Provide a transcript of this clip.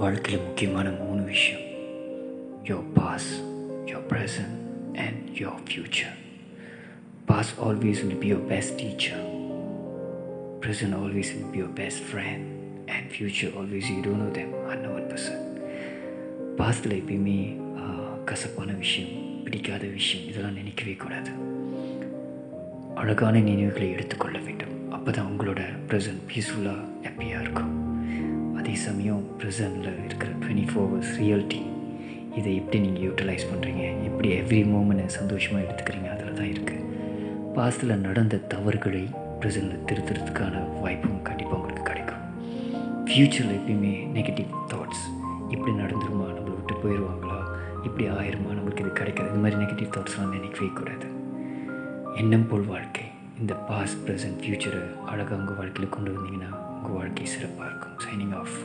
வாழ்க்கையில் முக்கியமான மூணு விஷயம். Your past your present and your future past always will be your best teacher present always will be your best friend. And future always you don't know them 100% பாஸ்டில் எப்பயுமே கசப்பான விஷயம் பிடிக்காத விஷயம் இதெல்லாம் நினைக்கவே கூடாது. அழகான நினைவுகளை எடுத்துக்கொள்ள வேண்டும். அப்போ தான் உங்களோட ப்ரெசன்ட் பீஸ்ஃபுல்லாக ஹாப்பியாக இருக்கும். சமயம் ப்ரெசண்டில் இருக்கிற டுவெண்ட்டி ஃபோர் ஹவர்ஸ் ரியாலிட்டி இதை எப்படி நீங்கள் யூட்டிலைஸ் பண்ணுறீங்க எப்படி எவ்ரி மூமெண்ட்டை சந்தோஷமாக எடுத்துக்கிறீங்க? அதில் தான் இருக்குது பாஸ்டில் நடந்த தவறுகளை ப்ரெசண்டில் திருத்துறதுக்கான வாய்ப்பும் கண்டிப்பாக உங்களுக்கு கிடைக்கும். ஃப்யூச்சரில் எப்பயுமே நெகட்டிவ் தாட்ஸ் இப்படி நடந்துருமா? நம்மளை விட்டு போயிடுவாங்களா இப்படி ஆயிருமா? நம்மளுக்கு இது கிடைக்காது. இந்த மாதிரி நெகட்டிவ் தாட்ஸ்லாம் நினைக்கவே கூடாது. எண்ணம் போல் வாழ்க்கை. இந்த பாஸ்ட் ப்ரெசன்ட் ஃப்யூச்சரை அழகாக உங்கள் வாழ்க்கையில் கொண்டு வந்தீங்கன்னா உங்கள் வாழ்க்கை சிறப்பாக இருக்கும் சைனிங் ஆஃப்